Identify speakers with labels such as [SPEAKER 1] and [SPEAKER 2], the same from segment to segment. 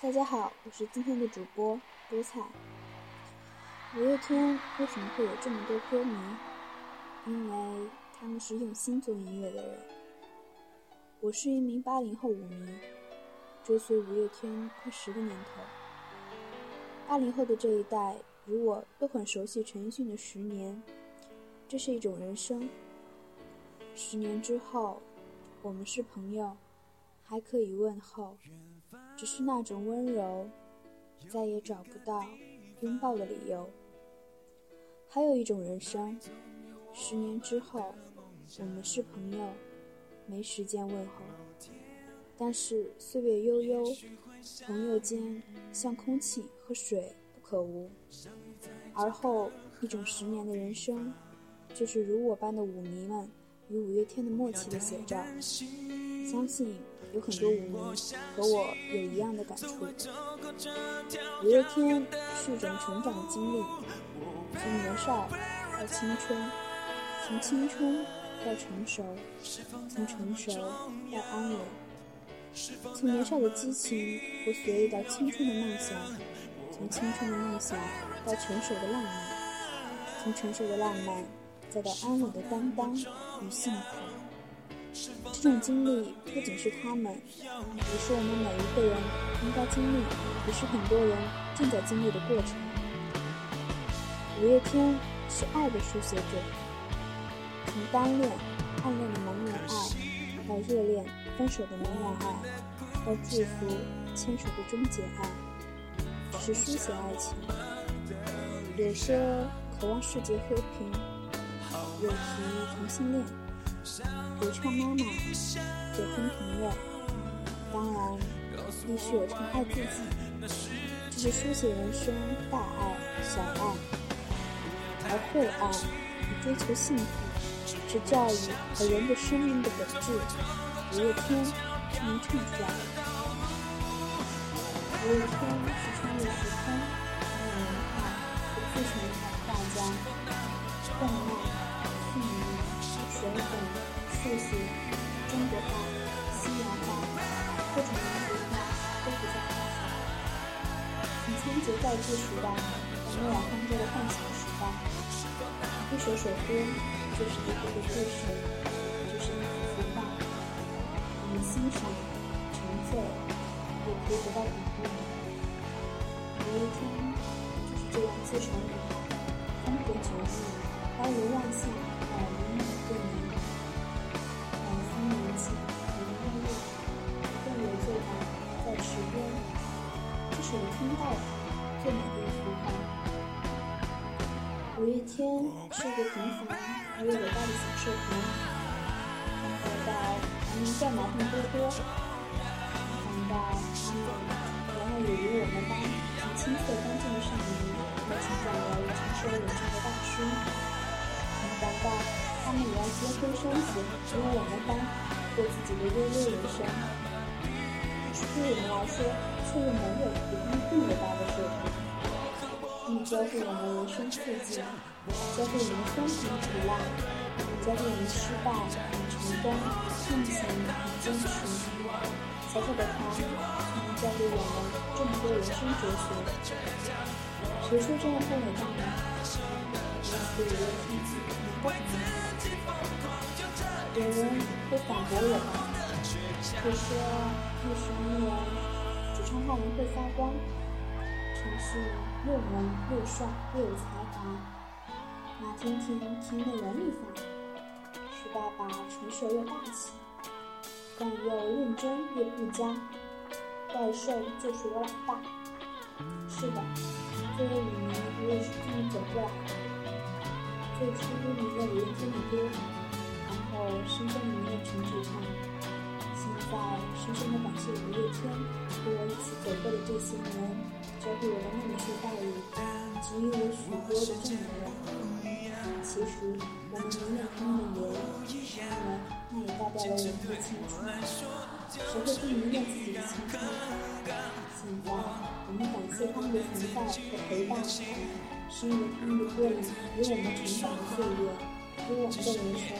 [SPEAKER 1] 大家好，我是今天的主播菠菜。五月天为什么会有这么多歌迷？因为他们是用心做音乐的人。我是一名八零后舞迷，追随五月天快十个年头。八零后的这一代，如我都很熟悉陈奕迅的《十年》，这是一种人生。十年之后，我们是朋友，还可以问候，只是那种温柔，再也找不到拥抱的理由。还有一种人生，十年之后，我们是朋友，没时间问候，但是岁月悠悠，朋友间像空气和水不可无。而后一种十年的人生，就是如我般的舞迷们与五月天的默契的写照。相信有很多舞迷和我有一样的感触。五月天是一种成长的经历。从年少到青春，从青春到成熟，从成熟到安稳，从年少的激情和随意到青春的梦想，从青春的梦想到成熟的浪漫，从成熟的浪漫再到安稳的担当与幸福。这种经历不仅是他们，也是我们每一个人应该经历，也是很多人正在经历的过程。五月天是爱的书写者，从单恋、暗恋的茫然爱，到热恋、分手的茫然爱，到祝福、牵手的终结爱，是书写爱情。有说渴望世界和平，有提同性恋，有唱妈妈，有哼朋友，当然必须有唱爱自己。这是书写人生大爱、小爱。而会爱与追求幸福，是教育和人的生命的本质。五月天是能唱出来的。五月天是穿越时空、传承文化和自成速写、中国画、西洋画，各种民族画都不在话下。从仓颉造字时代到诺亚方舟的幻想时代。一首首歌就是一个个故事，就是一幅幅画。我们欣赏、沉醉，也可以得到鼓励。五月天就是这样自成一派，风格迥异，包罗万象，百年对年，天是一个平凡而又伟大的小社团，从头到还能再麻烦多多，想到他们然后也与我们班从青涩干净的少年，到成长为成熟稳重的大叔，没想到他们也要结婚生子，与我们班过自己的悠悠人生。对我们来说，却又没有比他们更伟大的社团。他们教会我们人生四季，教会我们风平苦辣，教会我们失败与成功，梦想与坚持。小小的他，能教会我们这么多人生哲学。谁说这样不伟大呢？因此，我要天气能够很有人会反驳我们，会说为什么主唱浩文会发光？陈是又萌又帅又有才华，马天天甜的文艺范，徐爸爸成熟又大气，但又认真又顾家，怪兽就是我老大。是的，作为舞迷，我也是这么走过来的。最初迷了五月天的歌，然后深深迷了陈主唱，现在深深的感谢五月天和我一起走过的这些年。教会我的那么些道理，给予我许多的正能量。其实我们迷恋他们的颜，因为那也代表了我们的青春。谁会不迷恋自己的青春？现在我们感谢他们的存在和陪伴，是因为他们的歌里有我们成长的岁月，有我们的人生。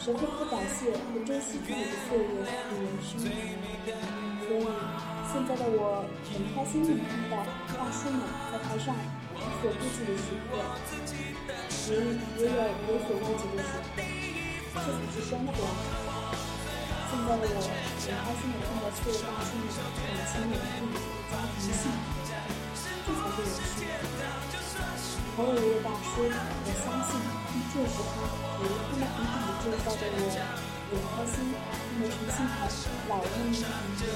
[SPEAKER 1] 谁会不感谢和珍惜自己的岁月与人生？所以。现在的我很开心能看到大叔们在台上无所顾忌的时刻，也也有有所顾忌的时刻，这才是生活。现在的我很开心能看到所有大叔们感情稳定，家庭幸福，这才是人生。偶尔一位大叔，我相信并祝福他，也他们很好的制造着我。也开心，因为重庆好，老人们的朋友，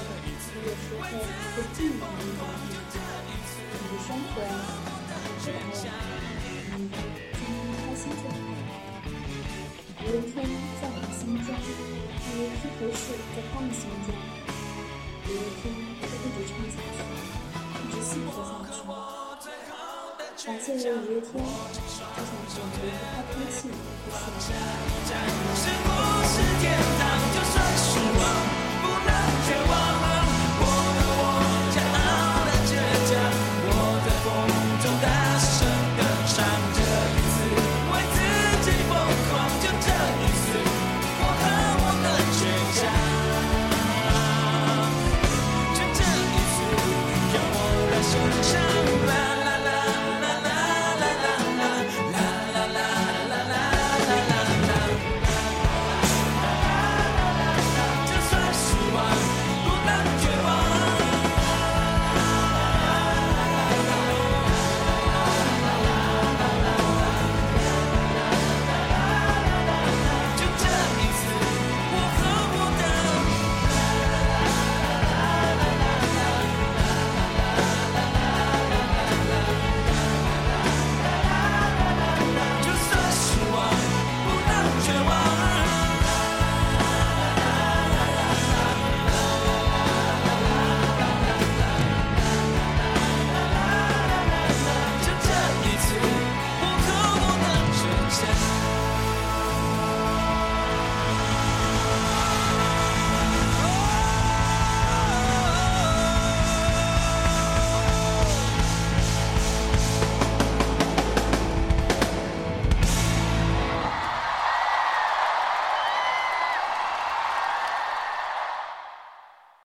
[SPEAKER 1] 有时候会这样的一种你的生活是不然，你健康开心就好。有一天在我们心中，有一天合适在他们心中，有一天会一直唱下去，一直幸福下去。感谢这五月天，就像是我们开空气，不是。